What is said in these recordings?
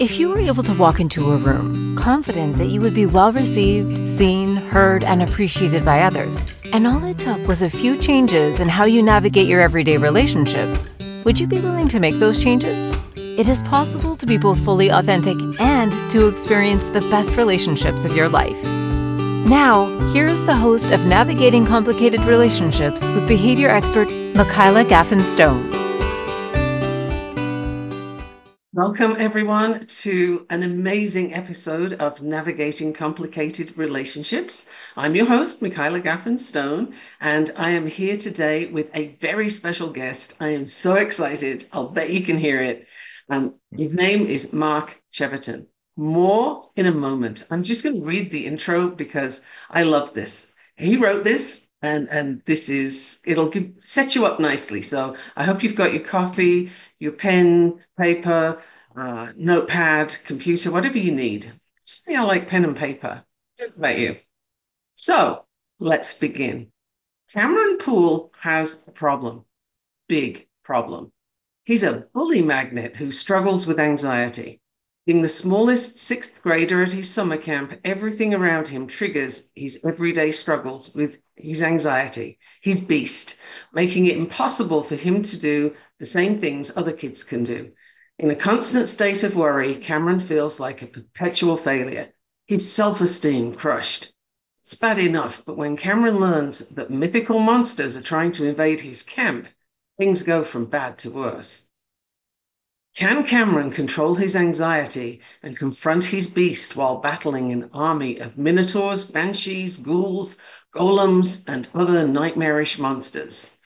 If you were able to walk into a room confident that you would be well received, seen, heard, and appreciated by others, and all it took was a few changes in how you navigate your everyday relationships, would you be willing to make those changes? It is possible to be both fully authentic and to experience the best relationships of your life. Now, here is the host of Navigating Complicated Relationships with behavior expert Michaela Gaffen Stone. Welcome, everyone, to an amazing episode of Navigating Complicated Relationships. I'm your host, Michaela Gaffen Stone, and I am here today with a very special guest. I am so excited. I'll bet you can hear it. And his name is Mark Cheverton. More in a moment. I'm just going to read the intro because I love this. He wrote this, and and this is it'll give, set you up nicely. So I hope you've got your coffee, your pen, paper, uh, notepad, computer, whatever you need. Something I like pen and paper. Don't about you. So let's begin. Cameron Poole has a problem, big problem. He's a bully magnet who struggles with anxiety. Being the smallest sixth grader at his summer camp, everything around him triggers his everyday struggles with his anxiety, his beast, making it impossible for him to do the same things other kids can do. In a constant state of worry, Cameron feels like a perpetual failure, his self esteem crushed. It's bad enough, but when Cameron learns that mythical monsters are trying to invade his camp, things go from bad to worse. Can Cameron control his anxiety and confront his beast while battling an army of minotaurs, banshees, ghouls, golems, and other nightmarish monsters?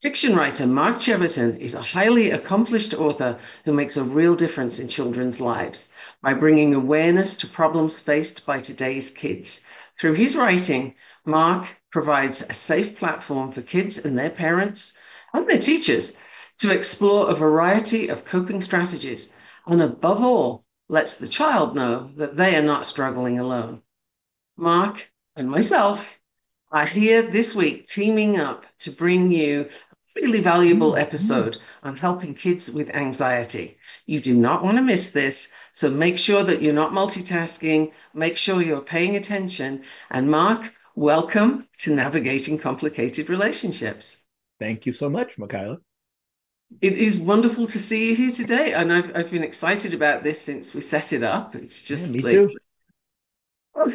Fiction writer Mark Cheverton is a highly accomplished author who makes a real difference in children's lives by bringing awareness to problems faced by today's kids. Through his writing, Mark provides a safe platform for kids and their parents and their teachers to explore a variety of coping strategies and above all, lets the child know that they are not struggling alone. Mark and myself are here this week teaming up to bring you really valuable mm-hmm. episode on helping kids with anxiety. You do not want to miss this. So make sure that you're not multitasking. Make sure you're paying attention. And Mark, welcome to Navigating Complicated Relationships. Thank you so much, Michaela. It is wonderful to see you here today. And I've, I've been excited about this since we set it up. It's just yeah, me like. Too.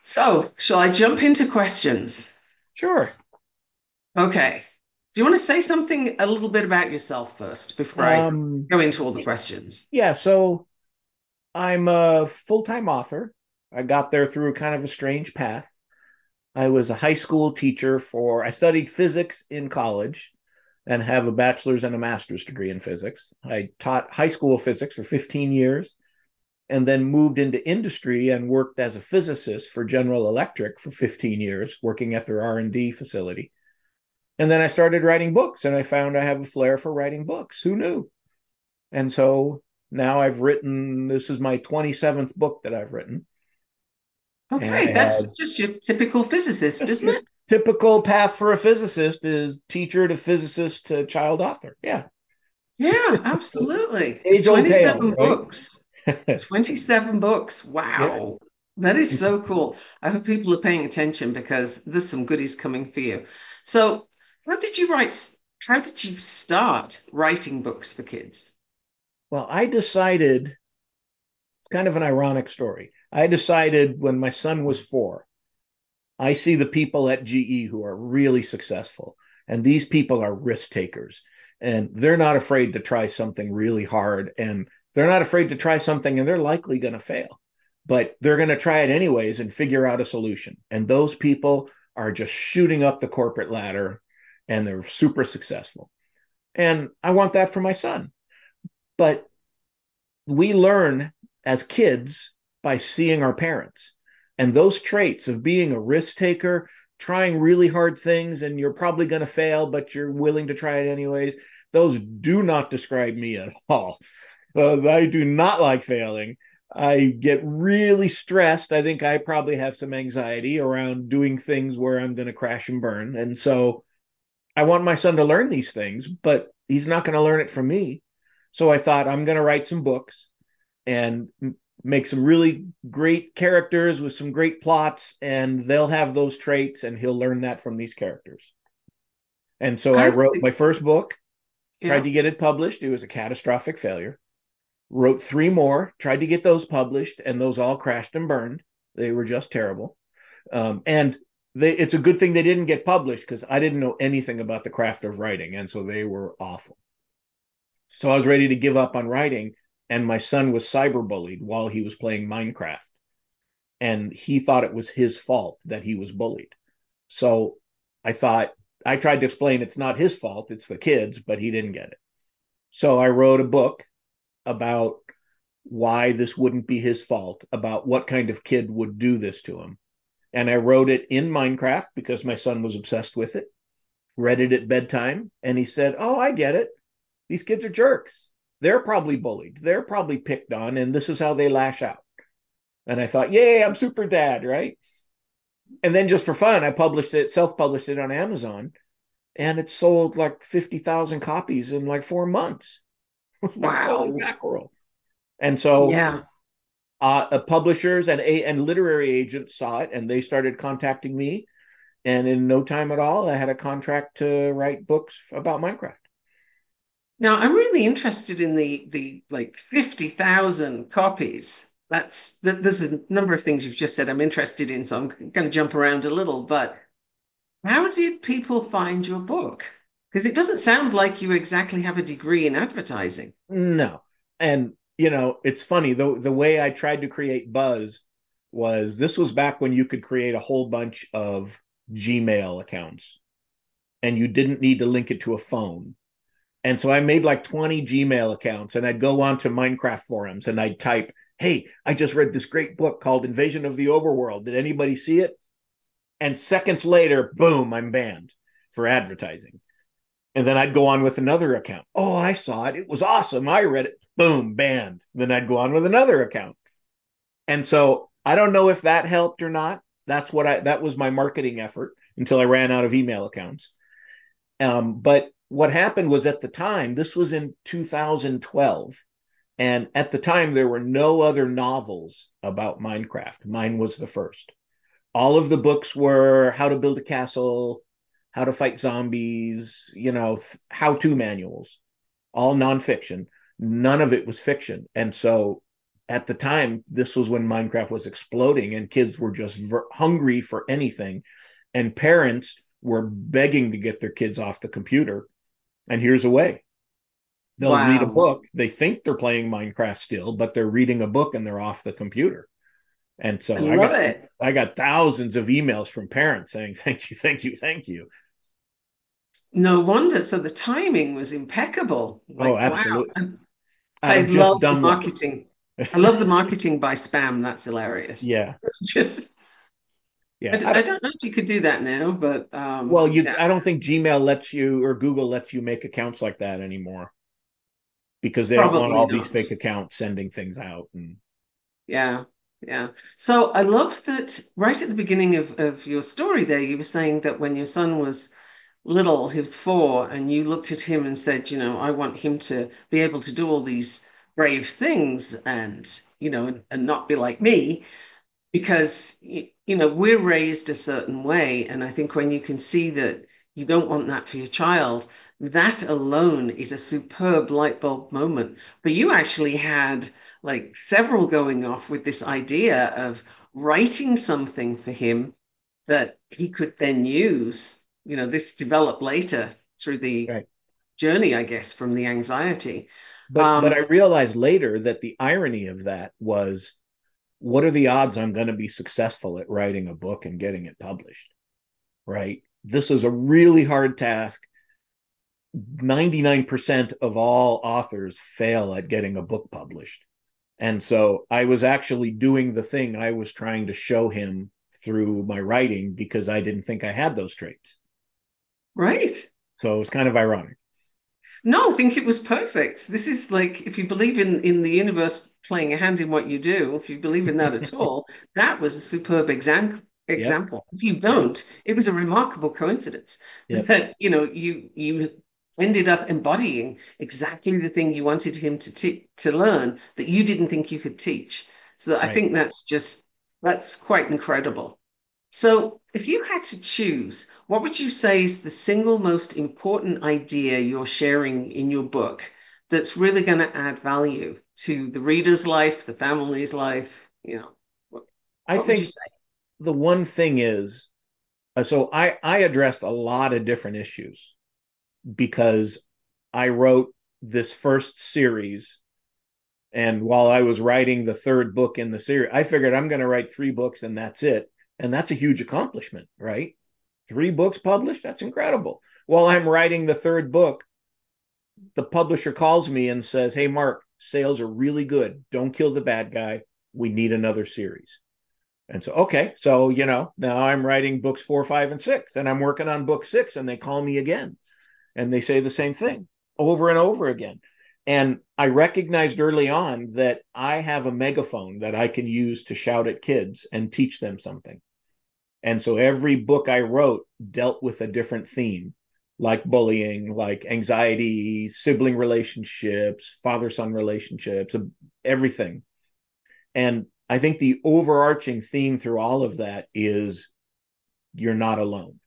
So, shall I jump into questions? Sure. Okay. Do you want to say something a little bit about yourself first before um, I go into all the questions? Yeah, so I'm a full time author. I got there through kind of a strange path. I was a high school teacher for, I studied physics in college and have a bachelor's and a master's degree in physics. I taught high school physics for 15 years and then moved into industry and worked as a physicist for General Electric for 15 years, working at their R&D facility. And then I started writing books and I found I have a flair for writing books. Who knew? And so now I've written, this is my 27th book that I've written. Okay, that's just your typical physicist, isn't it? Typical path for a physicist is teacher to physicist to child author. Yeah. Yeah, absolutely. 27 tale, books. Right? 27 books. Wow. Yeah. That is so cool. I hope people are paying attention because there's some goodies coming for you. So, how did you write? How did you start writing books for kids? Well, I decided. It's kind of an ironic story. I decided when my son was four. I see the people at GE who are really successful, and these people are risk takers, and they're not afraid to try something really hard, and they're not afraid to try something, and they're likely going to fail, but they're going to try it anyways and figure out a solution. And those people are just shooting up the corporate ladder and they're super successful. And I want that for my son. But we learn as kids by seeing our parents. And those traits of being a risk taker, trying really hard things, and you're probably going to fail, but you're willing to try it anyways, those do not describe me at all. Uh, I do not like failing. I get really stressed. I think I probably have some anxiety around doing things where I'm going to crash and burn. And so I want my son to learn these things, but he's not going to learn it from me. So I thought I'm going to write some books and make some really great characters with some great plots, and they'll have those traits, and he'll learn that from these characters. And so I, I wrote my first book, yeah. tried to get it published. It was a catastrophic failure. Wrote three more, tried to get those published, and those all crashed and burned. They were just terrible. Um, and they, it's a good thing they didn't get published because I didn't know anything about the craft of writing, and so they were awful. So I was ready to give up on writing, and my son was cyberbullied while he was playing Minecraft. And he thought it was his fault that he was bullied. So I thought, I tried to explain it's not his fault, it's the kids, but he didn't get it. So I wrote a book about why this wouldn't be his fault, about what kind of kid would do this to him. And I wrote it in Minecraft because my son was obsessed with it, read it at bedtime, and he said, Oh, I get it. These kids are jerks they're probably bullied, they're probably picked on, and this is how they lash out. And I thought, yay, I'm super dad, right? And then just for fun, I published it, self-published it on Amazon, and it sold like 50,000 copies in like four months. Wow. mackerel. And so yeah. Uh, publishers and a and literary agents saw it and they started contacting me and in no time at all i had a contract to write books about minecraft now, I'm really interested in the the like 50,000 copies. That's that, there's a number of things you've just said I'm interested in, so I'm going to jump around a little. But how did people find your book? Because it doesn't sound like you exactly have a degree in advertising. No, and you know it's funny the the way I tried to create buzz was this was back when you could create a whole bunch of Gmail accounts, and you didn't need to link it to a phone and so I made like 20 Gmail accounts and I'd go on to Minecraft forums and I'd type, Hey, I just read this great book called Invasion of the Overworld. Did anybody see it? And seconds later, boom, I'm banned for advertising. And then I'd go on with another account. Oh, I saw it. It was awesome. I read it. Boom, banned. Then I'd go on with another account. And so I don't know if that helped or not. That's what I, that was my marketing effort until I ran out of email accounts. Um, but what happened was at the time, this was in 2012. And at the time, there were no other novels about Minecraft. Mine was the first. All of the books were how to build a castle, how to fight zombies, you know, how to manuals, all nonfiction. None of it was fiction. And so at the time, this was when Minecraft was exploding and kids were just ver- hungry for anything. And parents were begging to get their kids off the computer and here's a way. They'll wow. read a book. They think they're playing Minecraft still, but they're reading a book and they're off the computer. And so I, I got it. I got thousands of emails from parents saying thank you, thank you, thank you. No wonder. So the timing was impeccable. Like, oh, absolutely. Wow. I love the marketing. I love the marketing by spam. That's hilarious. Yeah. It's just yeah, I, I, don't know if you could do that now, but um, well, you yeah. I don't think Gmail lets you or Google lets you make accounts like that anymore because they Probably don't want all not. these fake accounts sending things out and yeah yeah so i love that right at the beginning of, of your story there you were saying that when your son was little he was four and you looked at him and said you know i want him to be able to do all these brave things and you know and, not be like me because you know we're raised a certain way and i think when you can see that you don't want that for your child that alone is a superb light bulb moment. But you actually had like several going off with this idea of writing something for him that he could then use you know this developed later through the right. journey i guess from the anxiety but um, but i realized later that the irony of that was what are the odds I'm going to be successful at writing a book and getting it published? Right? This is a really hard task. 99% of all authors fail at getting a book published. And so I was actually doing the thing I was trying to show him through my writing because I didn't think I had those traits. Right. So it was kind of ironic. No, I think it was perfect. This is like if you believe in in the universe playing a hand in what you do, if you believe in that at all, that was a superb example. Example. Yep. If you don't, it was a remarkable coincidence yep. that you know you you ended up embodying exactly the thing you wanted him to te- to learn that you didn't think you could teach. So right. I think that's just that's quite incredible. So if you had to choose, what would you say is the single most important idea you're sharing in your book that's really going to add value to the reader's life, the family's life? You know, what, I think the one thing is, uh, so I I addressed a lot of different issues because I wrote this first series. And while I was writing the third book in the series, I figured I'm going to write three books and that's it. And that's a huge accomplishment, right? Three books published? That's incredible. While I'm writing the third book, the publisher calls me and says, Hey, Mark, sales are really good. Don't kill the bad guy. We need another series. And so, okay. So, you know, now I'm writing books four, five, and six, and I'm working on book six, and they call me again and they say the same thing over and over again. And I recognized early on that I have a megaphone that I can use to shout at kids and teach them something. And so every book I wrote dealt with a different theme, like bullying, like anxiety, sibling relationships, father son relationships, everything. And I think the overarching theme through all of that is you're not alone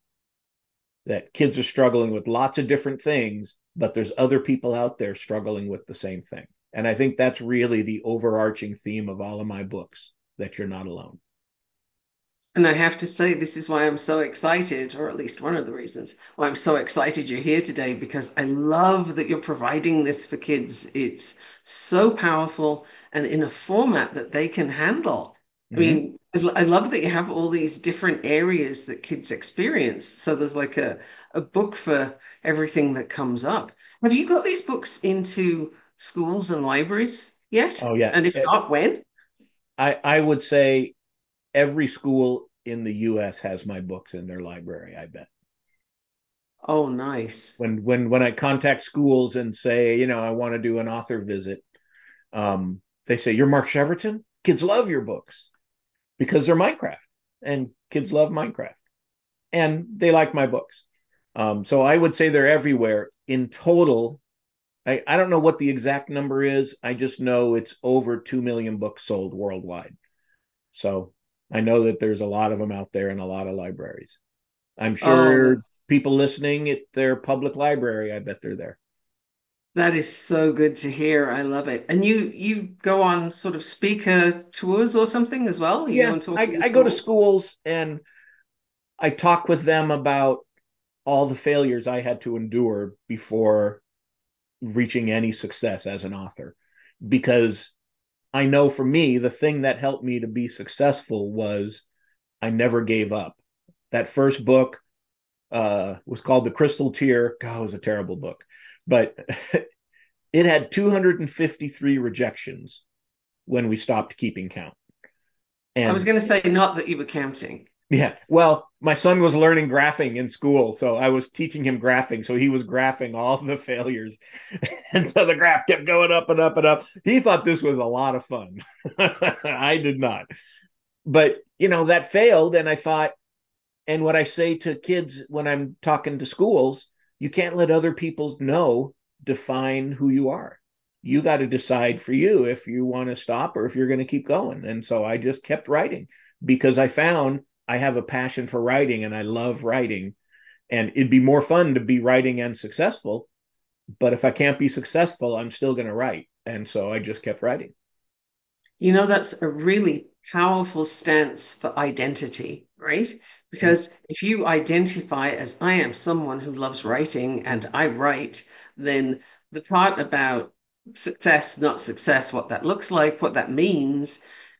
that kids are struggling with lots of different things, but there's other people out there struggling with the same thing. And I think that's really the overarching theme of all of my books that you're not alone. And I have to say, this is why I'm so excited, or at least one of the reasons why I'm so excited you're here today, because I love that you're providing this for kids. It's so powerful and in a format that they can handle. Mm-hmm. I mean, I love that you have all these different areas that kids experience. So there's like a, a book for everything that comes up. Have you got these books into schools and libraries yet? Oh, yeah. And if it, not, when? I, I would say every school in the US has my books in their library, I bet. Oh, nice. When when when I contact schools and say, you know, I want to do an author visit, um, they say, You're Mark Cheverton? Kids love your books because they're Minecraft and kids love Minecraft and they like my books. Um, so I would say they're everywhere. In total, I, I don't know what the exact number is. I just know it's over 2 million books sold worldwide. So I know that there's a lot of them out there in a lot of libraries. I'm sure oh, people listening at their public library, I bet they're there. That is so good to hear. I love it. And you you go on sort of speaker tours or something as well? You yeah, I, I go to schools and I talk with them about all the failures I had to endure before reaching any success as an author. Because I know for me, the thing that helped me to be successful was I never gave up. That first book uh, was called The Crystal Tear. God, it was a terrible book but it had 253 rejections when we stopped keeping count. And I was going to say not that you were counting. Yeah. Well, my son was learning graphing in school, so I was teaching him graphing. So he was graphing all the failures. and so the graph kept going up and up and up. He thought this was a lot of fun. I did not. But, you know, that failed. And I thought, and what I say to kids when I'm talking to schools you can't let other people know define who you are. You got to decide for you if you want to stop or if you're going to keep going. And so I just kept writing because I found I have a passion for writing and I love writing. And it'd be more fun to be writing and successful. But if I can't be successful, I'm still going to write. And so I just kept writing. You know, that's a really powerful stance for identity, right? Because if you identify as I am someone who loves writing and I write, then the part about success, not success, what that looks like, what that means,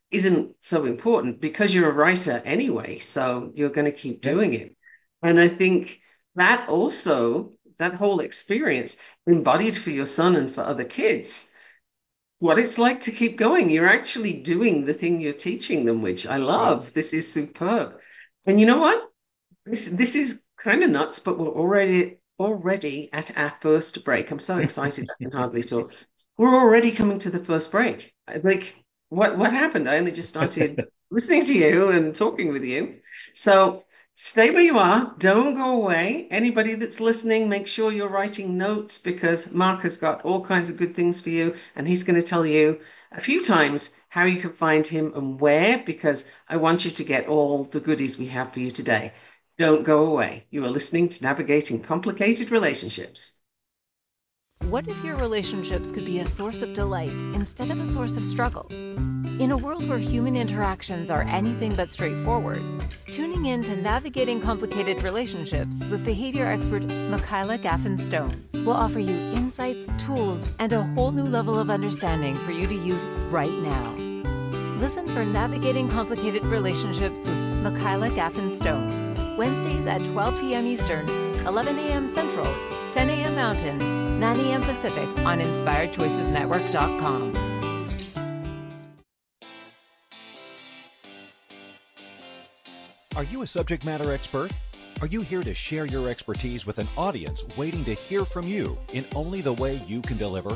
isn't so important because you're a writer anyway. So you're going to keep doing it. And I think that also, that whole experience embodied for your son and for other kids, what it's like to keep going. You're actually doing the thing you're teaching them, which I love. This is superb. And you know what? This this is kind of nuts, but we're already already at our first break. I'm so excited I can hardly talk. We're already coming to the first break. Like what what happened? I only just started listening to you and talking with you. So Stay where you are. Don't go away. Anybody that's listening, make sure you're writing notes because Mark has got all kinds of good things for you. And he's going to tell you a few times how you can find him and where because I want you to get all the goodies we have for you today. Don't go away. You are listening to Navigating Complicated Relationships. What if your relationships could be a source of delight instead of a source of struggle? In a world where human interactions are anything but straightforward, tuning in to Navigating Complicated Relationships with behavior expert Michaela Gaffen Stone will offer you insights, tools, and a whole new level of understanding for you to use right now. Listen for Navigating Complicated Relationships with Michaela Gaffen Stone, Wednesdays at 12 p.m. Eastern, 11 a.m. Central, 10 a.m. Mountain, 9 a.m. Pacific on InspiredChoicesNetwork.com. Are you a subject matter expert? Are you here to share your expertise with an audience waiting to hear from you in only the way you can deliver?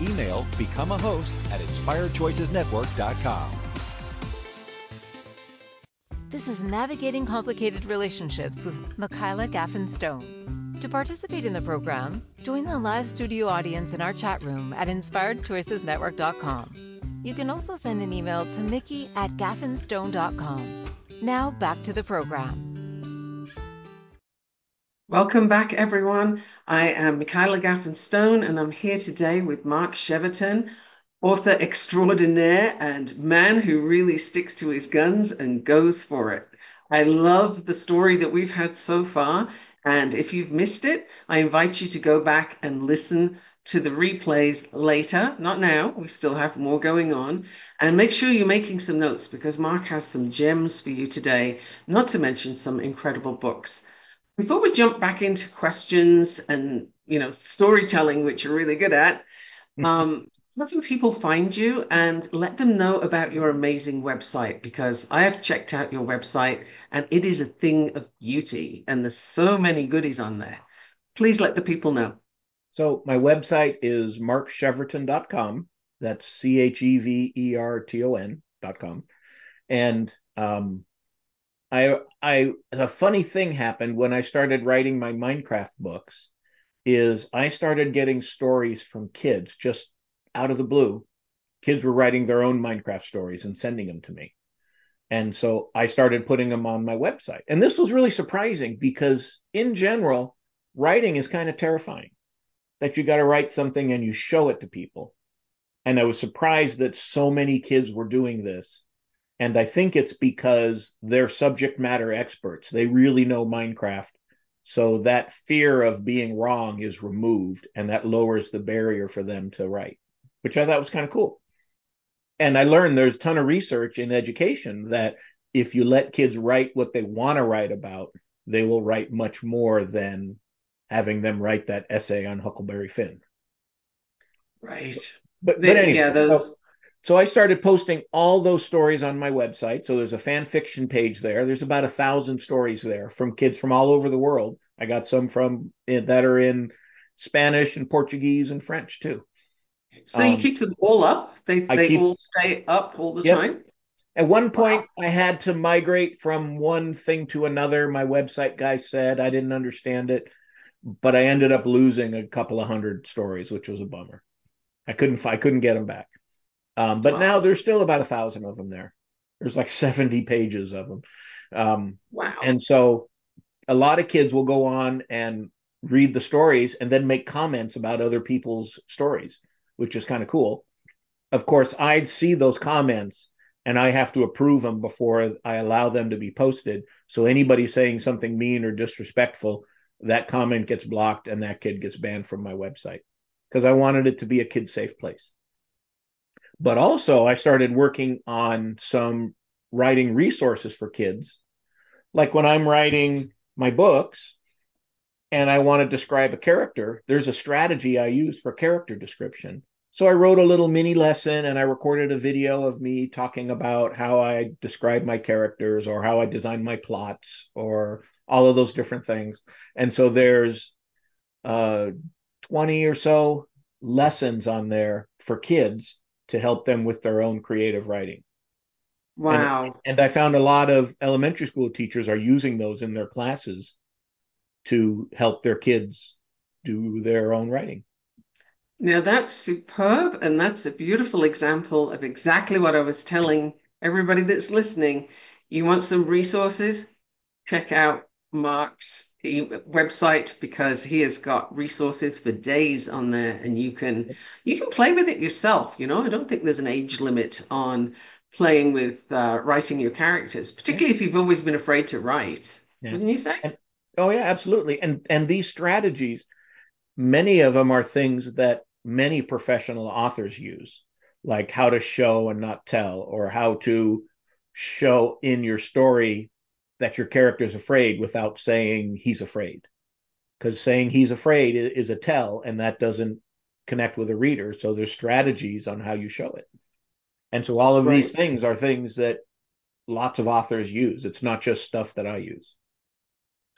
Email become a host at inspiredchoicesnetwork.com. This is Navigating Complicated Relationships with Michaela Gaffen Stone. To participate in the program, join the live studio audience in our chat room at inspiredchoicesnetwork.com. You can also send an email to mickey at gaffinstone.com. Now back to the program. Welcome back, everyone. I am Michaela Gaffen Stone, and I'm here today with Mark Cheverton, author extraordinaire and man who really sticks to his guns and goes for it. I love the story that we've had so far, and if you've missed it, I invite you to go back and listen to the replays later, not now, we still have more going on. And make sure you're making some notes because Mark has some gems for you today, not to mention some incredible books. Before we jump back into questions and you know storytelling, which you're really good at, um, how can people find you and let them know about your amazing website? Because I have checked out your website and it is a thing of beauty, and there's so many goodies on there. Please let the people know. So my website is markcheverton.com. That's C H E V E R T O N.com. And um, I I a funny thing happened when I started writing my Minecraft books is I started getting stories from kids just out of the blue. Kids were writing their own Minecraft stories and sending them to me. And so I started putting them on my website. And this was really surprising because in general, writing is kind of terrifying. That you got to write something and you show it to people. And I was surprised that so many kids were doing this and I think it's because they're subject matter experts. They really know Minecraft. So that fear of being wrong is removed and that lowers the barrier for them to write, which I thought was kind of cool. And I learned there's a ton of research in education that if you let kids write what they want to write about, they will write much more than having them write that essay on Huckleberry Finn. Right. But, but anyway, yeah, those... so so I started posting all those stories on my website. So there's a fan fiction page there. There's about a thousand stories there from kids from all over the world. I got some from that are in Spanish and Portuguese and French too. So um, you keep them all up? They they keep, all stay up all the yep. time? At one point, wow. I had to migrate from one thing to another. My website guy said I didn't understand it, but I ended up losing a couple of hundred stories, which was a bummer. I couldn't I couldn't get them back. Um, but wow. now there's still about a thousand of them there. There's like 70 pages of them. Um, wow. And so a lot of kids will go on and read the stories and then make comments about other people's stories, which is kind of cool. Of course, I'd see those comments and I have to approve them before I allow them to be posted. So anybody saying something mean or disrespectful, that comment gets blocked and that kid gets banned from my website because I wanted it to be a kid safe place. But also, I started working on some writing resources for kids. Like when I'm writing my books, and I want to describe a character, there's a strategy I use for character description. So I wrote a little mini lesson and I recorded a video of me talking about how I describe my characters or how I design my plots or all of those different things. And so there's uh, 20 or so lessons on there for kids to help them with their own creative writing. Wow. And, and I found a lot of elementary school teachers are using those in their classes to help their kids do their own writing. Now that's superb, and that's a beautiful example of exactly what I was telling everybody that's listening. You want some resources? Check out Mark's website because he has got resources for days on there, and you can you can play with it yourself. You know, I don't think there's an age limit on playing with uh, writing your characters, particularly if you've always been afraid to write. Yeah. Wouldn't you say? And, oh yeah, absolutely. And and these strategies, many of them are things that many professional authors use, like how to show and not tell, or how to show in your story that your character is afraid without saying he's afraid. Because saying he's afraid is a tell, and that doesn't connect with a reader. So there's strategies on how you show it. And so all of right. these things are things that lots of authors use. It's not just stuff that I use.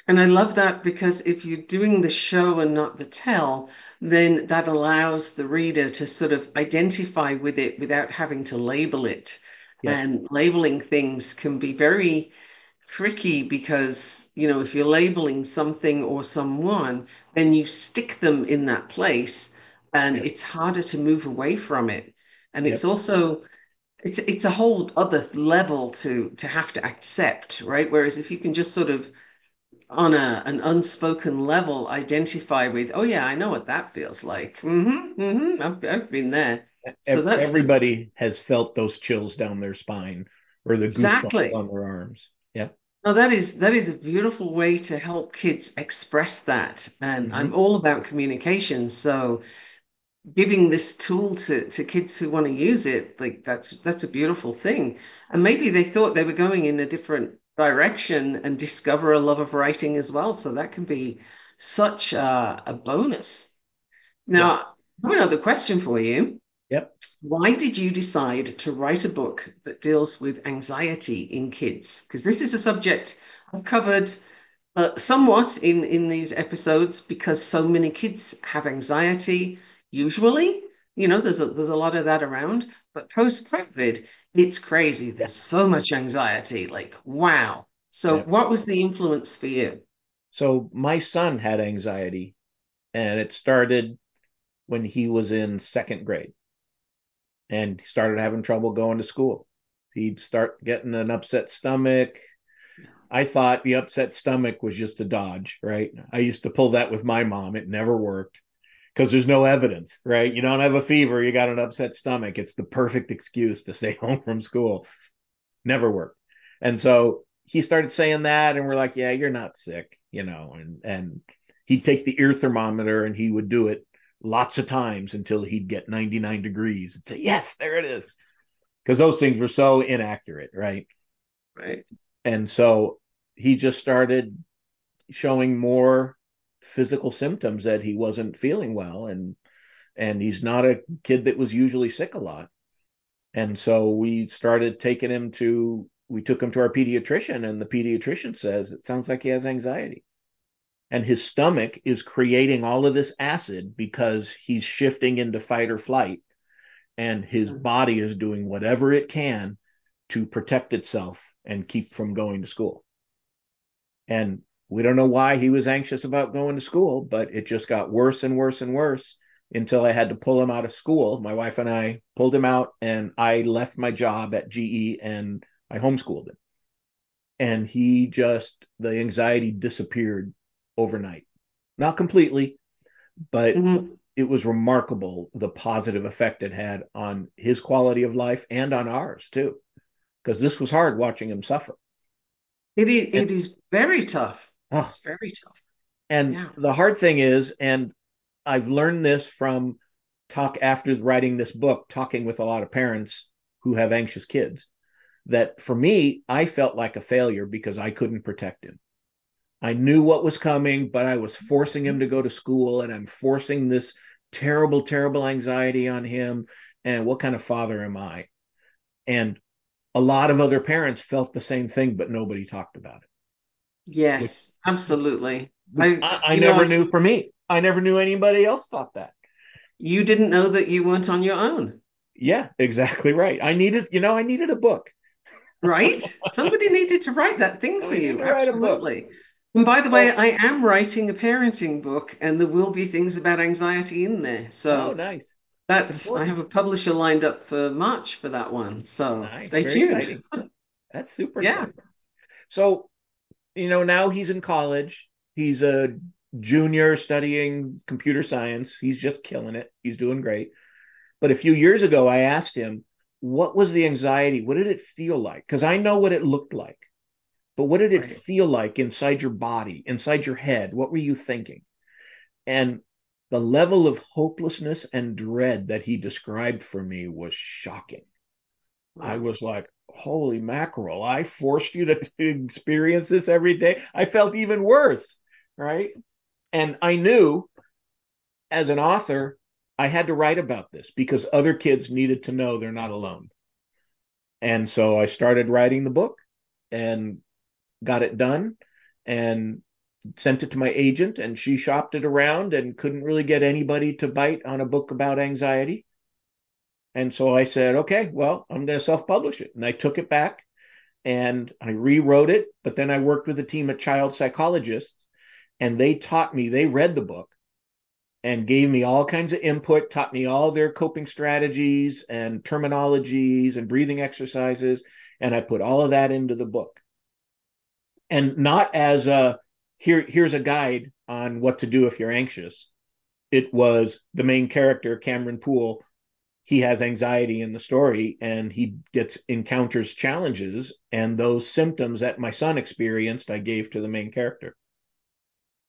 And I love that because if you're doing the show and not the tell, then that allows the reader to sort of identify with it without having to label it. Yeah. And labeling things can be very tricky because, you know, if you're labeling something or someone, then you stick them in that place and yeah. it's harder to move away from it. And it's also it's it's a whole other level to to have to accept, right? Whereas if you can just sort of on a an unspoken level identify with oh yeah i know what that feels like mm-hmm, mm-hmm, I've, I've been there so that's everybody has felt those chills down their spine or the exactly. goosebumps on their arms yep no that is that is a beautiful way to help kids express that and mm-hmm. i'm all about communication so giving this tool to, to kids who want to use it like that's that's a beautiful thing and maybe they thought they were going in a different direction and discover a love of writing as well. So that can be such a, a bonus. Now, yep. I have another question for you. Yep. Why did you decide to write a book that deals with anxiety in kids? Because this is a subject I've covered uh, somewhat in, in these episodes because so many kids have anxiety usually. You know, there's a, there's a lot of that around. But post COVID, it's crazy. There's so much anxiety. Like, wow. So, yeah. what was the influence for you? So, my son had anxiety, and it started when he was in second grade and he started having trouble going to school. He'd start getting an upset stomach. I thought the upset stomach was just a dodge, right? I used to pull that with my mom. It never worked because there's no evidence, right? You don't have a fever, you got an upset stomach. It's the perfect excuse to stay home from school. Never worked. And so he started saying that, and we're like, yeah, you're not sick, you know, and and he'd take the ear thermometer and he would do it lots of times until he'd get 99 degrees and say, yes, there it is. Because those things were so inaccurate, right? Right. And so he just started showing more physical symptoms that he wasn't feeling well and and he's not a kid that was usually sick a lot and so we started taking him to we took him to our pediatrician and the pediatrician says it sounds like he has anxiety and his stomach is creating all of this acid because he's shifting into fight or flight and his mm-hmm. body is doing whatever it can to protect itself and keep from going to school and we don't know why he was anxious about going to school, but it just got worse and worse and worse until I had to pull him out of school. My wife and I pulled him out, and I left my job at GE and I homeschooled him. And he just, the anxiety disappeared overnight. Not completely, but mm-hmm. it was remarkable the positive effect it had on his quality of life and on ours too. Because this was hard watching him suffer. It is, it is very tough Oh, it's very tough. And yeah. the hard thing is, and I've learned this from talk after writing this book, talking with a lot of parents who have anxious kids, that for me, I felt like a failure because I couldn't protect him. I knew what was coming, but I was forcing him to go to school and I'm forcing this terrible, terrible anxiety on him. And what kind of father am I? And a lot of other parents felt the same thing, but nobody talked about it. Yes, which, absolutely. Which I, I never know, knew for me. I never knew anybody else thought that. You didn't know that you weren't on your own. Yeah, exactly right. I needed, you know, I needed a book. right? Somebody needed to write that thing for you. Absolutely. And by the way, I am writing a parenting book, and there will be things about anxiety in there. So oh, nice. That's I have a publisher lined up for March for that one. So nice. stay Very tuned. Exciting. That's super yeah. Exciting. So, you know, now he's in college. He's a junior studying computer science. He's just killing it. He's doing great. But a few years ago, I asked him, what was the anxiety? What did it feel like? Because I know what it looked like. But what did it right. feel like inside your body, inside your head? What were you thinking? And the level of hopelessness and dread that he described for me was shocking. Wow. I was like, holy mackerel, I forced you to, to experience this every day. I felt even worse, right? And I knew as an author, I had to write about this because other kids needed to know they're not alone. And so I started writing the book and got it done and sent it to my agent and she shopped it around and couldn't really get anybody to bite on a book about anxiety. And so I said, okay, well, I'm going to self publish it. And I took it back and I rewrote it. But then I worked with a team of child psychologists and they taught me, they read the book and gave me all kinds of input, taught me all their coping strategies and terminologies and breathing exercises. And I put all of that into the book and not as a here here's a guide on what to do if you're anxious. It was the main character cameron poole. He has anxiety in the story and he gets encounters challenges and those symptoms that my son experienced i gave to the main character.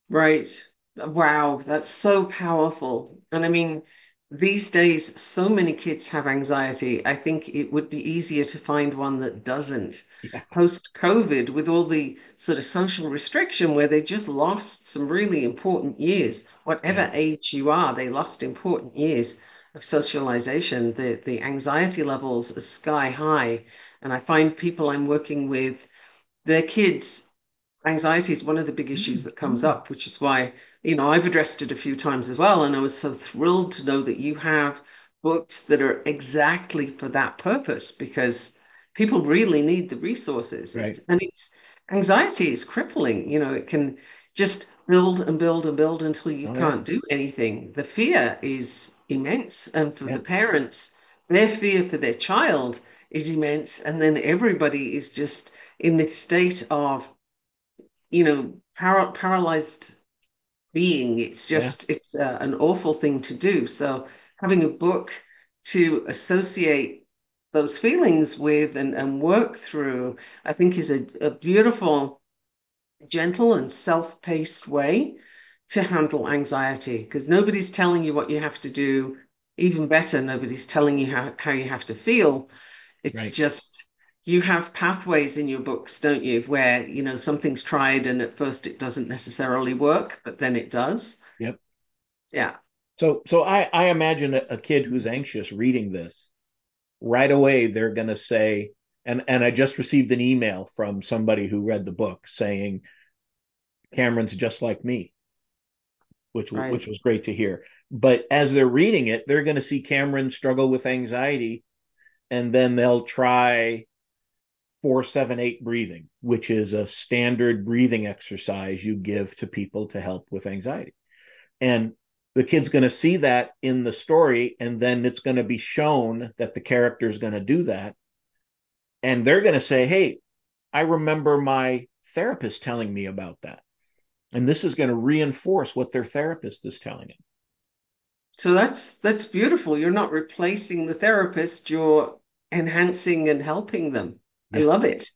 Right. Wow. That's so powerful. And i mean these days, so many kids have anxiety. I think it would be easier to find one that doesn't. Yeah. Post COVID, with all the sort of social restriction where they just lost some really important years, whatever yeah. age you are, they lost important years of socialization. The, the anxiety levels are sky high. And I find people I'm working with, their kids anxiety is one of the big issues that comes up, which is why, you know, I've addressed it a few times as well. And I was so thrilled to know that you have books that are exactly for that purpose because people really need the resources. Right. And it's anxiety is crippling. You know, it can just build and build and build until you oh, can't yeah. do anything. The fear is immense. And for yeah. the parents, their fear for their child is immense. And then everybody is just in this state of you know, par- paralyzed being. It's just, yeah. it's uh, an awful thing to do. So having a book to associate those feelings with and, and work through, I think is a, a beautiful, gentle and self-paced way to handle anxiety because nobody's telling you what you have to do. Even better, nobody's telling you how, how you have to feel. It's right. just you have pathways in your books, don't you, where you know something's tried and at first it doesn't necessarily work, but then it does. Yep. Yeah. So so I I imagine a, a kid who's anxious reading this, right away they're gonna say, and and I just received an email from somebody who read the book saying, Cameron's just like me, which right. which was great to hear. But as they're reading it, they're going to see Cameron struggle with anxiety, and then they'll try four, seven, eight breathing, which is a standard breathing exercise you give to people to help with anxiety. And the kid's going to see that in the story, and then it's going to be shown that the character is going to do that. And they're going to say, Hey, I remember my therapist telling me about that. And this is going to reinforce what their therapist is telling them. So that's that's beautiful. You're not replacing the therapist, you're enhancing and helping them. I love it.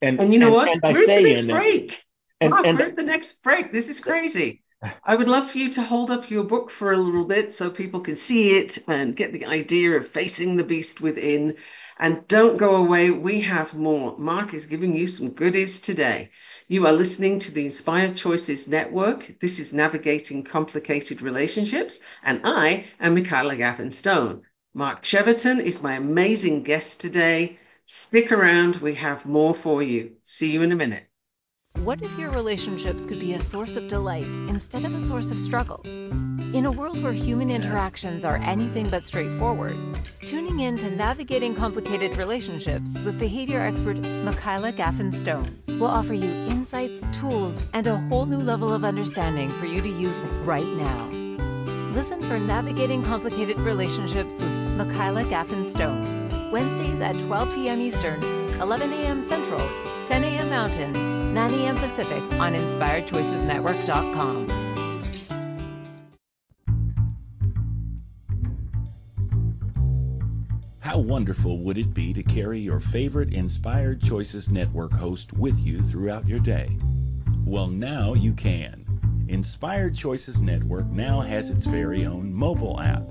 And, and you know and, what? And we're the next break. And, we're at the next break. This is crazy. I would love for you to hold up your book for a little bit so people can see it and get the idea of facing the beast within. And don't go away, we have more. Mark is giving you some goodies today. You are listening to the Inspired Choices Network. This is Navigating Complicated Relationships, and I am Michaela Gaffen Stone. Mark Cheverton is my amazing guest today. Stick around, we have more for you. See you in a minute. What if your relationships could be a source of delight instead of a source of struggle? In a world where human interactions are anything but straightforward, tuning in to Navigating Complicated Relationships with behavior expert Michaela Gaffen Stone will offer you insights, tools, and a whole new level of understanding for you to use right now. Listen for Navigating Complicated Relationships with Michaela Gaffen Stone, Wednesdays at 12 p.m. Eastern, 11 a.m. Central, 10 a.m. Mountain, 9 a.m. Pacific on InspiredChoicesNetwork.com. How wonderful would it be to carry your favorite Inspired Choices Network host with you throughout your day? Well, now you can. Inspired Choices Network now has its very own mobile app.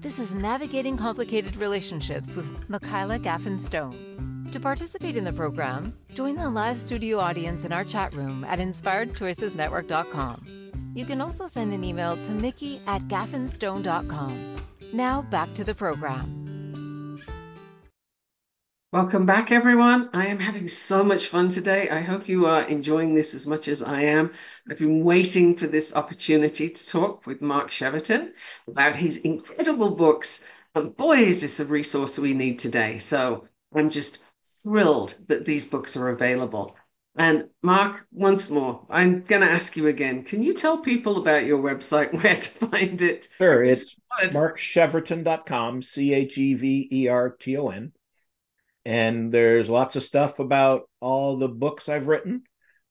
This is Navigating Complicated Relationships with Michaela Gaffen Stone. To participate in the program, join the live studio audience in our chat room at inspiredchoicesnetwork.com. You can also send an email to mickey at gaffenstone.com. Now back to the program. Welcome back, everyone. I am having so much fun today. I hope you are enjoying this as much as I am. I've been waiting for this opportunity to talk with Mark Cheverton about his incredible books. And boy, is this a resource we need today. So I'm just thrilled that these books are available. And Mark, once more, I'm going to ask you again. Can you tell people about your website, where to find it? Sure. It's markcheverton.com, C H E V E R T O N and there's lots of stuff about all the books I've written.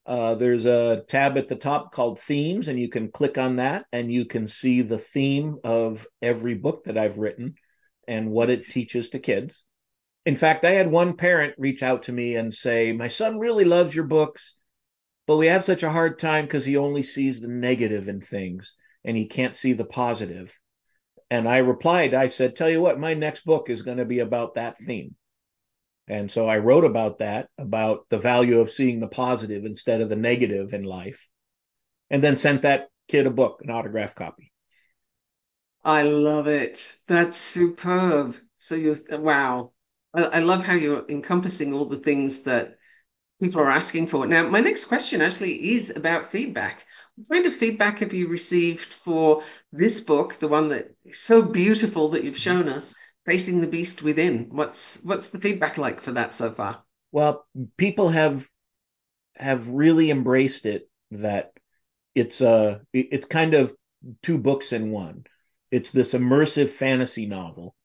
Uh, there's a tab at the top called themes, and you can click on that and you can see the theme of every book that I've written and what it teaches to kids. In fact, I had one parent reach out to me and say, My son really loves your books, but we have such a hard time because he only sees the negative in things and he can't see the positive. And I replied, I said, Tell you what, my next book is going to be about that theme. And so I wrote about that, about the value of seeing the positive instead of the negative in life, and then sent that kid a book, an autograph copy. I love it. That's superb. So you're, wow. I, I love how you're encompassing all the things that people are asking for. Now, my next question actually is about feedback. What kind of feedback have you received for this book, the one that is so beautiful that you've shown us? Facing the beast within. What's what's the feedback like for that so far? Well, people have have really embraced it that it's a it's kind of two books in one. It's this immersive fantasy novel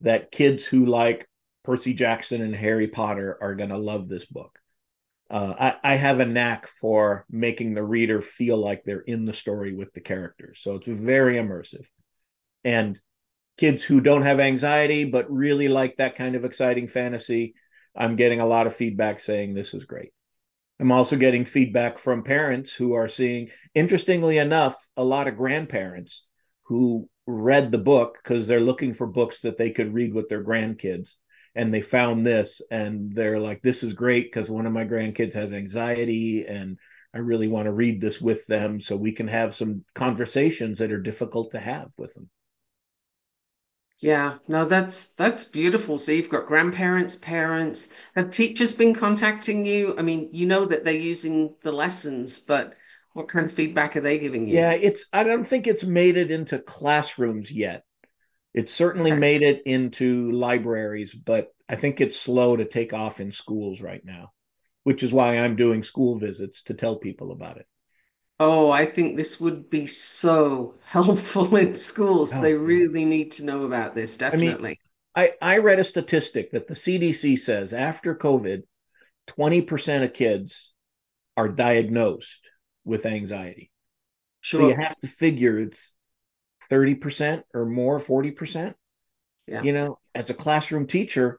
that kids who like Percy Jackson and Harry Potter are going to love this book. Uh, I, I, have a knack for making the reader feel like they're in the story with the characters. So it's very immersive. And kids who don't have anxiety but really like that kind of exciting fantasy, I'm getting a lot of feedback saying this is great. I'm also getting feedback from parents who are seeing, interestingly enough, a lot of grandparents who read the book because they're looking for books that they could read with their grandkids. And they found this and they're like, this is great because one of my grandkids has anxiety and I really want to read this with them so we can have some conversations that are difficult to have with them. Yeah, no, that's that's beautiful. So you've got grandparents, parents. Have teachers been contacting you? I mean, you know that they're using the lessons, but what kind of feedback are they giving you? Yeah, it's I don't think it's made it into classrooms yet. It's certainly Okay. made it into libraries, but I think it's slow to take off in schools right now, which is why I'm doing school visits to tell people about it. Oh, I think this would be so helpful in schools. Oh, They really need to know about this, definitely. I mean. I, I read a statistic that the CDC says after COVID, 20% of kids are diagnosed with anxiety. Sure. So you have to figure it's 30% or more, 40%. Yeah. You know, as a classroom teacher,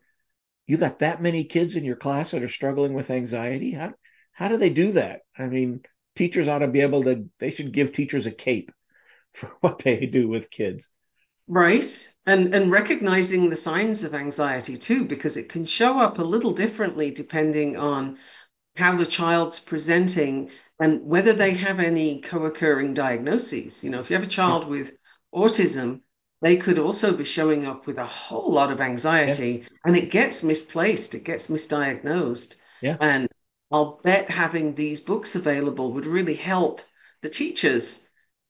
you got that many kids in your class that are struggling with anxiety. How how do they do that? I mean, teachers ought to be able to they should give teachers a cape for what they do with kids. Right. And and recognizing the signs of anxiety too, because it can show up a little differently depending on how the child's presenting and whether they have any co-occurring diagnoses. You know, if you have a child mm. with autism, they could also be showing up with a whole lot of anxiety yeah. and it gets misplaced, it gets misdiagnosed. Yeah. And I'll bet having these books available would really help the teachers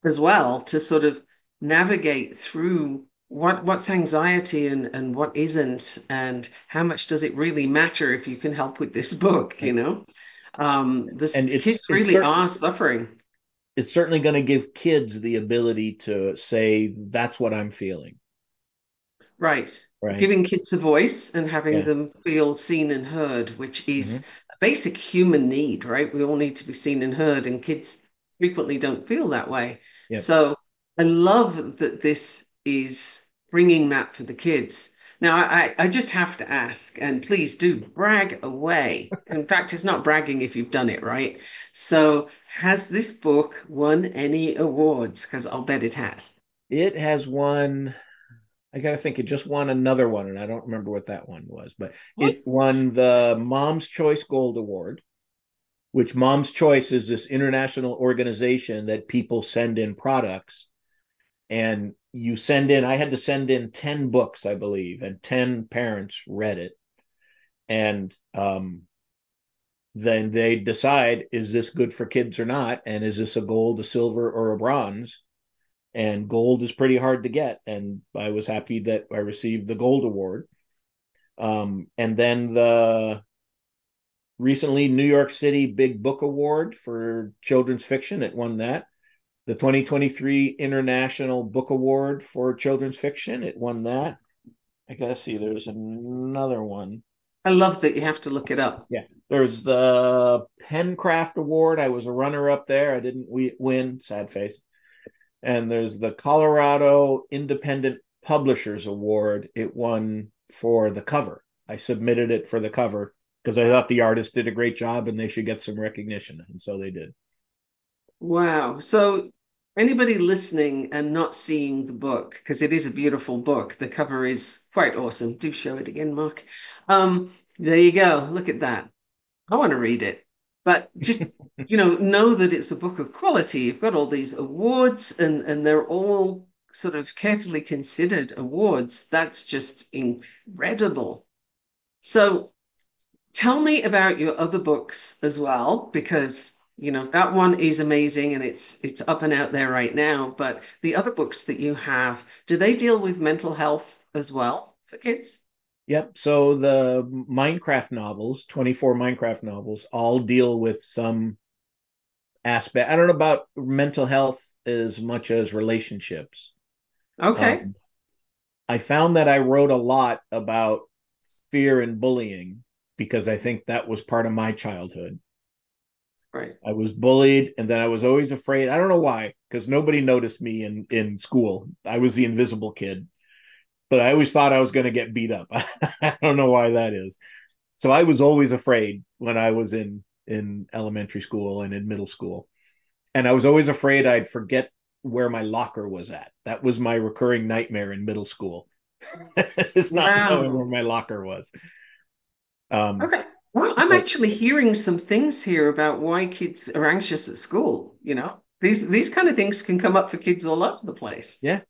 as well to sort of navigate through what what's anxiety and, and what isn't and how much does it really matter if you can help with this book, you know? Um, this, and kids really are suffering. It's certainly going to give kids the ability to say, that's what I'm feeling. Right. Right. Giving kids a voice and having Yeah. them feel seen and heard, which is Mhm. Basic human need, right? We all need to be seen and heard, and kids frequently don't feel that way. Yep. So I love that this is bringing that for the kids. Now, I, I just have to ask, and please do brag away. In fact, it's not bragging if you've done it, right? So, has this book won any awards? Because I'll bet it has. It has won, I got to think, it just won another one, and I don't remember what that one was, but What? it won the Mom's Choice Gold Award, which Mom's Choice is this international organization that people send in products. And you send in, I had to send in 10 books, I believe, and 10 parents read it. And um, then they decide, is this good for kids or not? And is this a gold, a silver, or a bronze? And gold is pretty hard to get. And I was happy that I received the gold award. Um, and then the recently New York City Big Book Award for children's fiction, it won that. The 2023 International Book Award for children's fiction, it won that. I gotta see, there's another one. I love that you have to look it up. Yeah, there's the Pencraft Award. I was a runner up there. I didn't win, sad face. And there's the Colorado Independent Publishers Award. It won for the cover. I submitted it for the cover because I thought the artist did a great job and they should get some recognition. And so they did. Wow. So, anybody listening and not seeing the book, because it is a beautiful book, the cover is quite awesome. Do show it again, Mark. Um, there you go. Look at that. I want to read it. But just, you know, know that it's a book of quality. You've got all these awards and, and they're all sort of carefully considered awards. That's just incredible. So tell me about your other books as well, because you know that one is amazing and it's it's up and out there right now. But the other books that you have, do they deal with mental health as well for kids? Yep. So the Minecraft novels, 24 Minecraft novels, all deal with some aspect. I don't know about mental health as much as relationships. Okay. Um, I found that I wrote a lot about fear and bullying because I think that was part of my childhood. Right. I was bullied and then I was always afraid. I don't know why, because nobody noticed me in in school. I was the invisible kid. But I always thought I was going to get beat up. I don't know why that is. So I was always afraid when I was in in elementary school and in middle school. And I was always afraid I'd forget where my locker was at. That was my recurring nightmare in middle school. it's not Wow. knowing where my locker was. Um, Okay. Well, I'm But- actually hearing some things here about why kids are anxious at school, you know. These these kind of things can come up for kids all over the place. Yeah.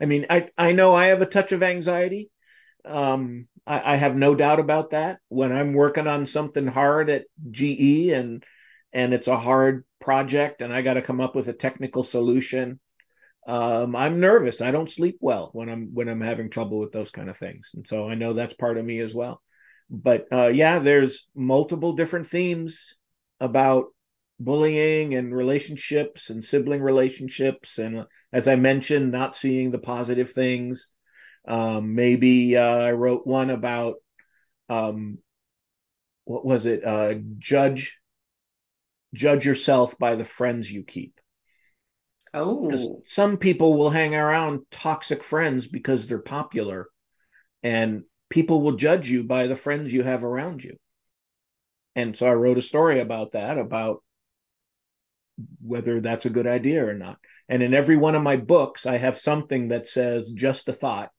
I mean, I, I know I have a touch of anxiety. Um, I, I have no doubt about that. When I'm working on something hard at GE and and it's a hard project and I got to come up with a technical solution, um, I'm nervous. I don't sleep well when I'm when I'm having trouble with those kind of things. And so I know that's part of me as well. But uh, yeah, there's multiple different themes about bullying and relationships and sibling relationships and as I mentioned, not seeing the positive things. Um, maybe uh, I wrote one about um, what was it? Uh, Judge judge yourself by the friends you keep. Oh, some people will hang around toxic friends because they're popular, and people will judge you by the friends you have around you. And so I wrote a story about that, about whether that's a good idea or not. And in every one of my books, I have something that says just a thought,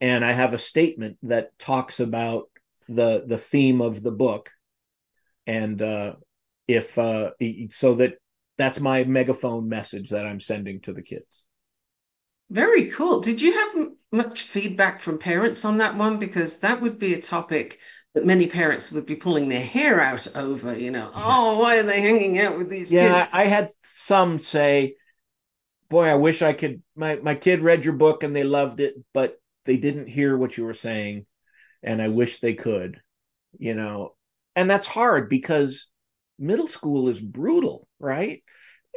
and I have a statement that talks about the the theme of the book, and uh, if uh, so that that's my megaphone message that I'm sending to the kids. very cool. Did you have much feedback from parents on that one? Because that would be a topic that many parents would be pulling their hair out over, you know, oh, why are they hanging out with these Yeah, kids? Yeah, I had some say, "Boy, I wish I could." My my kid read your book and they loved it, but they didn't hear what you were saying, and I wish they could. You know, and that's hard because middle school is brutal, right?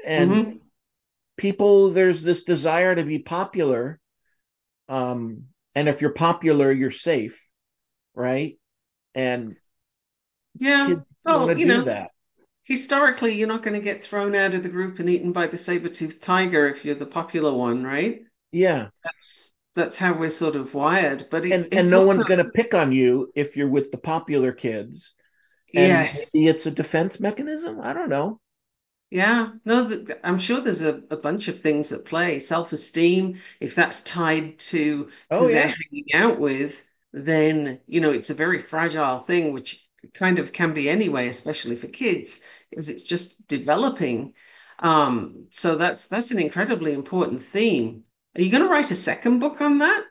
And hmm people, there's this desire to be popular, um, and if you're popular, you're safe, right? And Yeah. kids want to you do know, that. historically, you're not going to get thrown out of the group and eaten by the saber-toothed tiger if you're the popular one, right? Yeah. That's that's how we're sort of wired. But it, And and no also, one's going to pick on you if you're with the popular kids. And yes. maybe it's a defense mechanism. I don't know. Yeah, no, th I'm sure there's a, a bunch of things at play. Self-esteem, if that's tied to Oh who they're hanging out with, then, you know, it's a very fragile thing, which kind of can be anyway, especially for kids, because it's just developing. Um, so that's that's an incredibly important theme. Are you going to write a second book on that?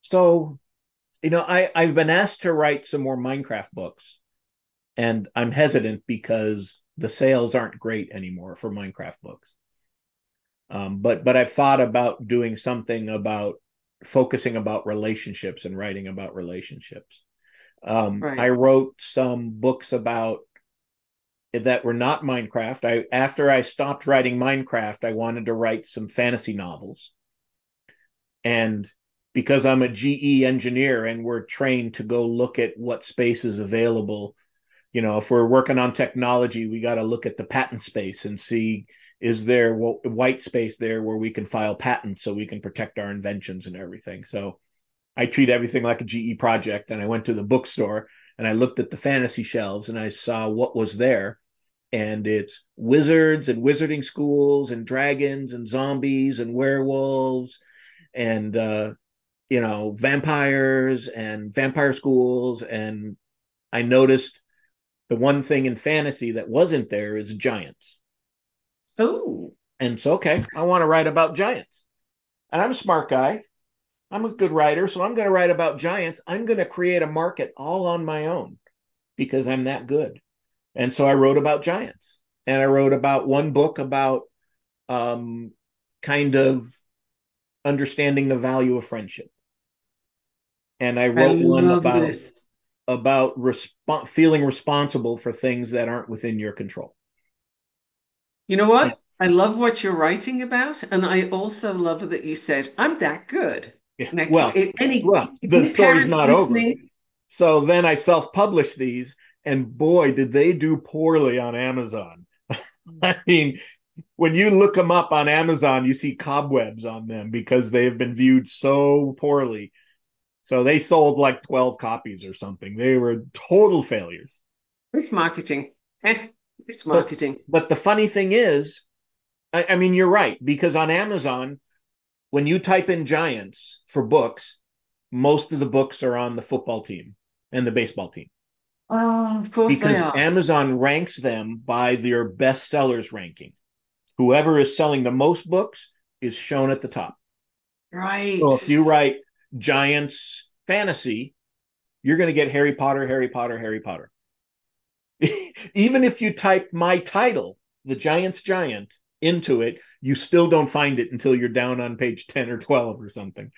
So, you know, I, I've been asked to write some more Minecraft books, and I'm hesitant because the sales aren't great anymore for Minecraft books. Um, but but I've thought about doing something about focusing about relationships and writing about relationships. Um, Right. I wrote some books about that were not Minecraft. I after I stopped writing Minecraft, I wanted to write some fantasy novels. And because I'm a GE engineer and we're trained to go look at what space is available, you know, if we're working on technology, we got to look at the patent space and see is there white space there where we can file patents so we can protect our inventions and everything. So I treat everything like a GE project. And I went to the bookstore and I looked at the fantasy shelves and I saw what was there. And it's wizards and wizarding schools and dragons and zombies and werewolves and uh, you know vampires and vampire schools. And I noticed the one thing in fantasy that wasn't there is giants. Oh, And so okay, I want to write about giants. And I'm a smart guy. I'm a good writer, so I'm going to write about giants. I'm going to create a market all on my own because I'm that good. And so I wrote about giants. And I wrote about one book about um, kind of understanding the value of friendship. And I I wrote one about this. about resp- feeling responsible for things that aren't within your control. You know what? I love what you're writing about, and I also love that you said, I'm that good. Yeah. Well, if any, well, if the story's not over. So then I self-published these, and boy, did they do poorly on Amazon. I mean, when you look them up on Amazon, you see cobwebs on them because they have been viewed so poorly. So they sold like 12 copies or something. They were total failures. it's marketing. Eh, it's marketing. but the funny thing is, I, I mean, you're right because on Amazon, when you type in giants for books, most of the books are on the football team and the baseball team. Oh, of course they because are. Amazon ranks them by their best sellers ranking. Whoever is selling the most books is shown at the top. Right. So if you write Giants fantasy, you're going to get Harry Potter, Harry Potter, Harry Potter. Even if you type my title, The Giants Giant, into it, you still don't find it until you're down on page 10 or 12 or something.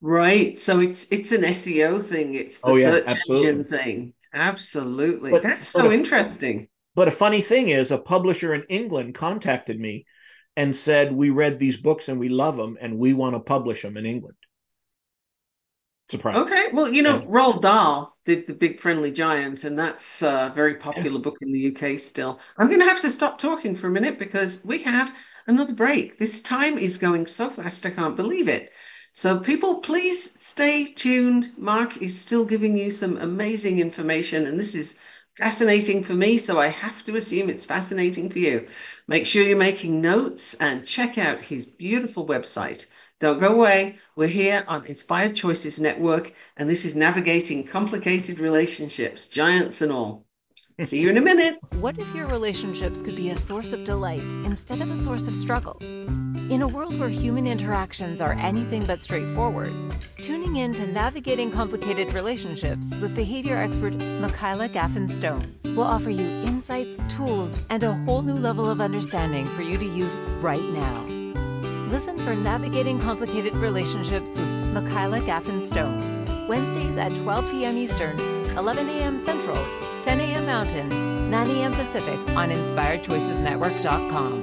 Right. So it's it's an SEO thing. It's the Oh, yeah, search absolutely. engine thing. Absolutely. But, That's so a, interesting. but a funny thing is, a publisher in England contacted me and said, We read these books and we love them and we want to publish them in England. Surprise. Okay, well, you know, Yeah. Roald Dahl did The Big Friendly Giant, and that's a very popular book in the UK still. I'm going to have to stop talking for a minute because we have another break. This time is going so fast, I can't believe it. So, people, please stay tuned. Mark is still giving you some amazing information, and this is fascinating for me, so I have to assume it's fascinating for you. Make sure you're making notes and check out his beautiful website. Don't go away. We're here on Inspired Choices Network, and this is navigating complicated relationships, giants and all. See you in a minute. What if your relationships could be a source of delight instead of a source of struggle? In a world where human interactions are anything but straightforward, tuning in to Navigating Complicated Relationships with behavior expert Michaela Gaffen Stone will offer you insights, tools, and a whole new level of understanding for you to use right now. Listen for Navigating Complicated Relationships with Michaela Gaffen Stone, Wednesdays at 12 p.m. Eastern, 11 a.m. Central, 10 a.m. Mountain, 9 a.m. Pacific on InspiredChoicesNetwork.com.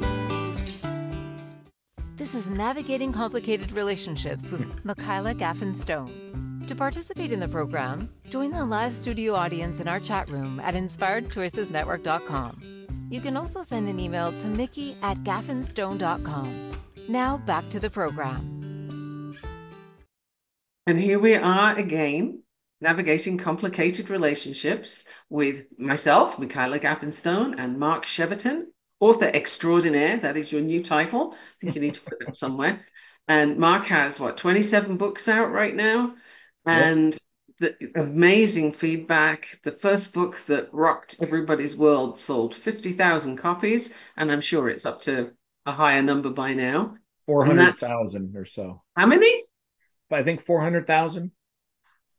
This is Navigating Complicated Relationships with Michaela Gaffen Stone. To participate in the program, join the live studio audience in our chat room at InspiredChoicesNetwork.com. You can also send an email to Mickey at gaffenstone.com. Now back to the program. And here we are again, navigating complicated relationships with myself, Michaela Gaffen Stone, and Mark Cheverton, author extraordinaire. That is your new title. I think you need to put it somewhere. And Mark has what 27 books out right now, and the amazing feedback. The first book that rocked everybody's world sold 50,000 copies, and I'm sure it's up to a higher number by now. Four And hundred that's- thousand or so. How many? I think four hundred thousand.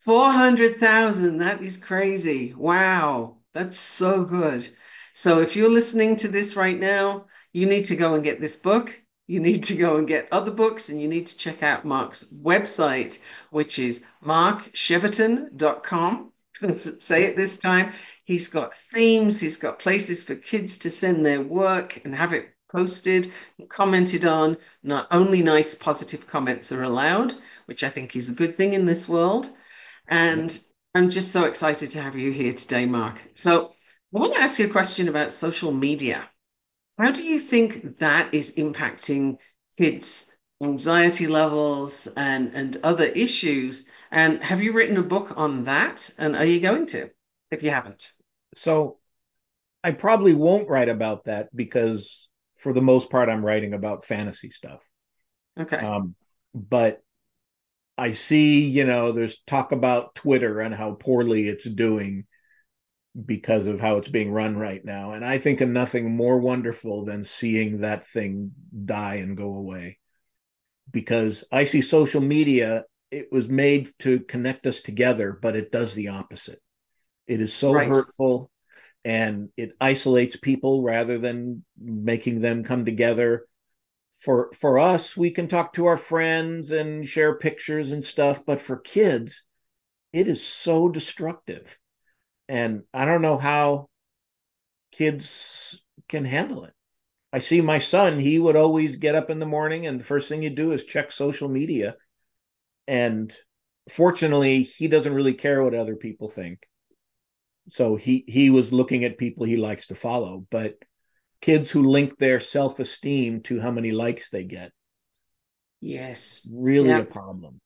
400,000. That is crazy. Wow. That's so good. So if you're listening to this right now, you need to go and get this book. You need to go and get other books and you need to check out Mark's website, which is markcheverton.com. Say it this time. He's got themes, he's got places for kids to send their work and have it posted commented on. Not only nice, positive comments are allowed, which I think is a good thing in this world. And I'm just so excited to have you here today, Mark. So I want to ask you a question about social media. How do you think that is impacting kids' anxiety levels and, and other issues? And have you written a book on that? And are you going to, if you haven't? So I probably won't write about that because for the most part I'm writing about fantasy stuff. Okay. Um, but I see, you know, there's talk about Twitter and how poorly it's doing because of how it's being run right now. And I think of nothing more wonderful than seeing that thing die and go away. Because I see social media, it was made to connect us together, but it does the opposite. It is so Right. hurtful and it isolates people rather than making them come together. For for us we can talk to our friends and share pictures and stuff but for kids it is so destructive. And i don't know how kids can handle it. I see my son he would always get up in the morning and the first thing he'd do is check social media. And fortunately he doesn't really care what other people think so he he was looking at people he likes to follow but kids who link their self-esteem to how many likes they get Yes. really Yeah. a problem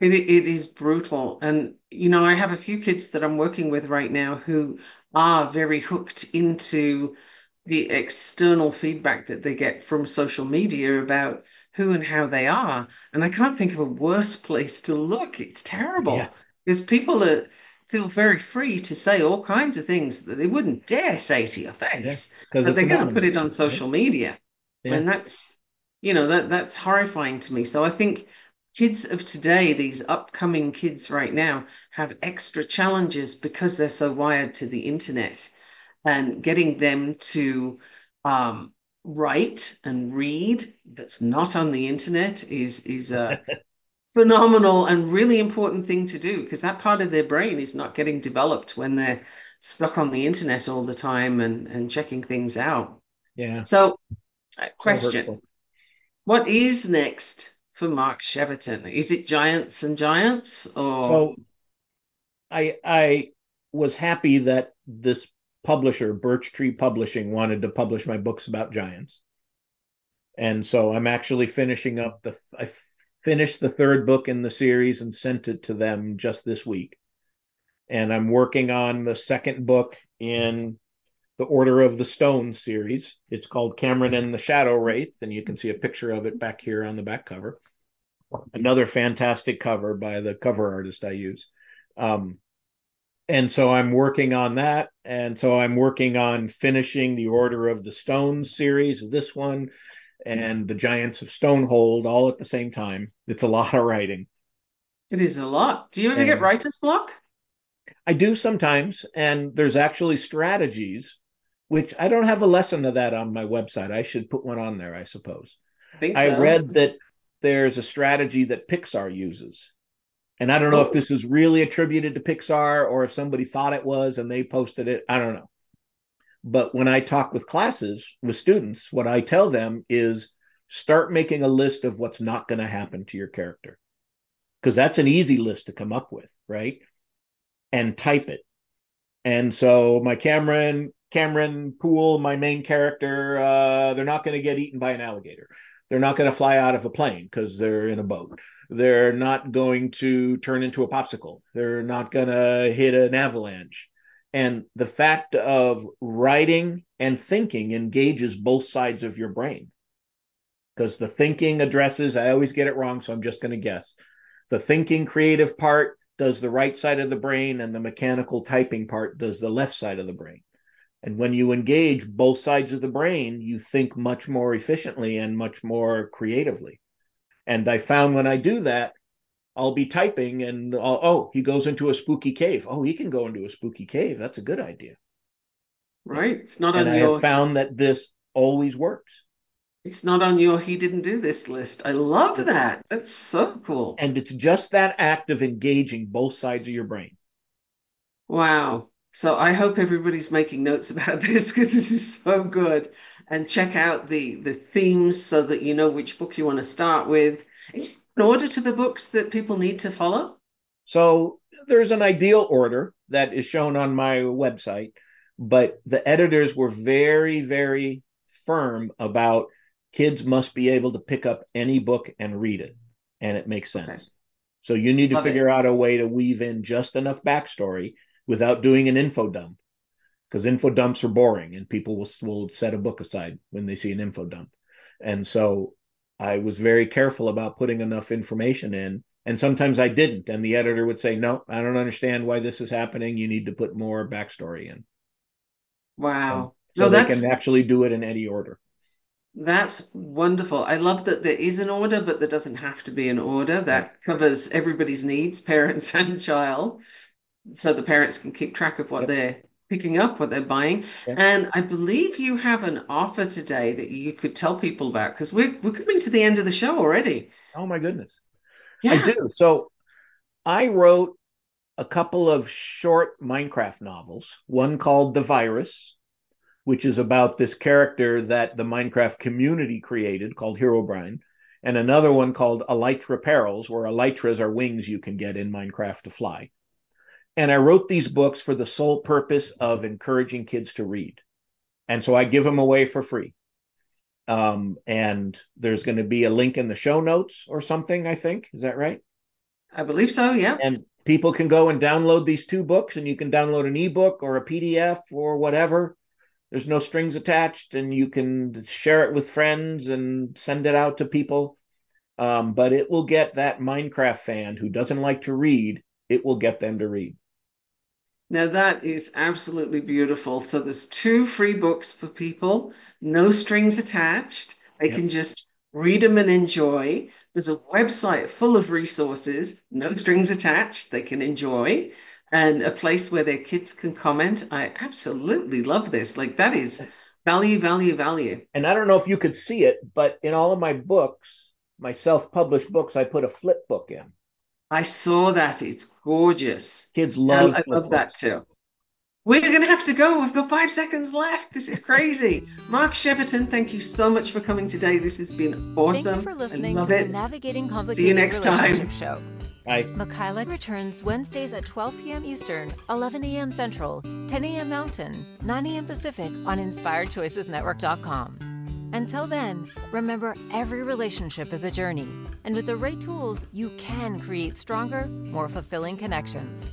It, it is brutal. And, you know, I have a few kids that I'm working with right now who are very hooked into the external feedback that they get from social media about who and how they are. And I can't think of a worse place to look. It's terrible Yeah. because people are, feel very free to say all kinds of things that they wouldn't dare say to your face, because but they're going to put it on right? social media. Yeah. And that's, you know, that that's horrifying to me. So I think kids of today, these upcoming kids right now, have extra challenges because they're so wired to the internet and getting them to um, write and read that's not on the internet is is a phenomenal and really important thing to do because that part of their brain is not getting developed when they're stuck on the internet all the time and, and checking things out. yeah So, uh, question. What is next for Mark Cheverton? Is it Giants and Giants or So I I was happy that this publisher, Birch Tree Publishing, wanted to publish my books about giants. And so I'm actually finishing up the I finished the third book in the series and sent it to them just this week. And I'm working on the second book in the Order of the Stone series. It's called Cameron and the Shadow Wraith, and you can see a picture of it back here on the back cover. Another fantastic cover by the cover artist I use. Um, and so I'm working on that. And so I'm working on finishing the Order of the Stone series, this one, and the Giants of Stonehold all at the same time. It's a lot of writing. it is a lot? Do you ever And- get writer's block? I do sometimes, and there's actually strategies, which I don't have a lesson of that on my website. I should put one on there, I suppose. I think I read that there's a strategy that Pixar uses. And I don't know Oh. if this is really attributed to Pixar or if somebody thought it was and they posted it. I don't know. But when I talk with classes, with students, what I tell them is start making a list of what's not going to happen to your character. Because that's an easy list to come up with, right? And type it. And so my Cameron, Cameron Poole, my main character, uh, they're not going to get eaten by an alligator. They're not going to fly out of a plane because they're in a boat. They're not going to turn into a popsicle. They're not going to hit an avalanche. And the fact of writing and thinking engages both sides of your brain. Because the thinking addresses, I always get it wrong, so I'm just going to guess. The thinking creative part does the right side of the brain, and the mechanical typing part does the left side of the brain. And when you engage both sides of the brain, you think much more efficiently and much more creatively. And I found when I do that, I'll be typing and I'll, oh, he goes into a spooky cave. Oh, he can go into a spooky cave. That's a good idea. Right. It's not And on I your have found that this always works. it's not on your he didn't do this list. I love that. That's so cool. And it's just that act of engaging both sides of your brain. Wow. So I hope everybody's making notes about this because this is so good. And check out the the themes so that you know which book you want to start with. There an order to the books that people need to follow? So there's an ideal order that is shown on my website, but the editors were very, very firm about kids must be able to pick up any book and read it, and it makes sense. Okay. So you need to Love it. figure out a way to weave in just enough backstory without doing an info dump, because info dumps are boring, and people will will set a book aside when they see an info dump. And so I was very careful about putting enough information in and sometimes I didn't. And the editor would say, No, I don't understand why this is happening. You need to put more backstory in. Wow. So No, they can actually do it in any order. that's wonderful. I love that there is an order, but there doesn't have to be an order. That covers everybody's needs, parents and child, so the parents can keep track of what Yep. they're picking up, what they're buying. Yep. And I believe you have an offer today that you could tell people about because we're we're coming to the end of the show already. Oh my goodness. Yeah. I do. So I wrote a couple of short Minecraft novels, one called The Virus, which is about this character that the Minecraft community created called Herobrine, and another one called Elytra Perils, where elytras are wings you can get in Minecraft to fly. And I wrote these books for the sole purpose of encouraging kids to read. And so I give them away for free. Um, and there's going to be a link in the show notes or something, I think. Is that right? I believe so, yeah. and people can go and download these two books and you can download an ebook or a pdf or whatever there's no strings attached and you can share it with friends and send it out to people um, but it will get that minecraft fan who doesn't like to read it will get them to read Now that is absolutely beautiful. So there's two free books for people, no strings attached. They Yep. can just read them and enjoy. There's a website full of resources, no strings attached, they can enjoy, and a place where their kids can comment. I absolutely love this. Like that is value, value, value. and i don't know if you could see it but in all of my books my self-published books i put a flip book in I saw that. It's gorgeous. kids oh, I, love I flip love that too. We're going to have to go. We've got five seconds left. This is crazy. Mark Cheverton, thank you so much for coming today. This has been awesome. Thank you for listening I love to it. the Navigating Complicated See you next time. Relationship Show. Bye. Michaela returns Wednesdays at 12 p.m. Eastern, 11 a.m. Central, 10 a.m. Mountain, 9 a.m. Pacific on InspiredChoicesNetwork.com. Until then, remember every relationship is a journey, and with the right tools, you can create stronger, more fulfilling connections.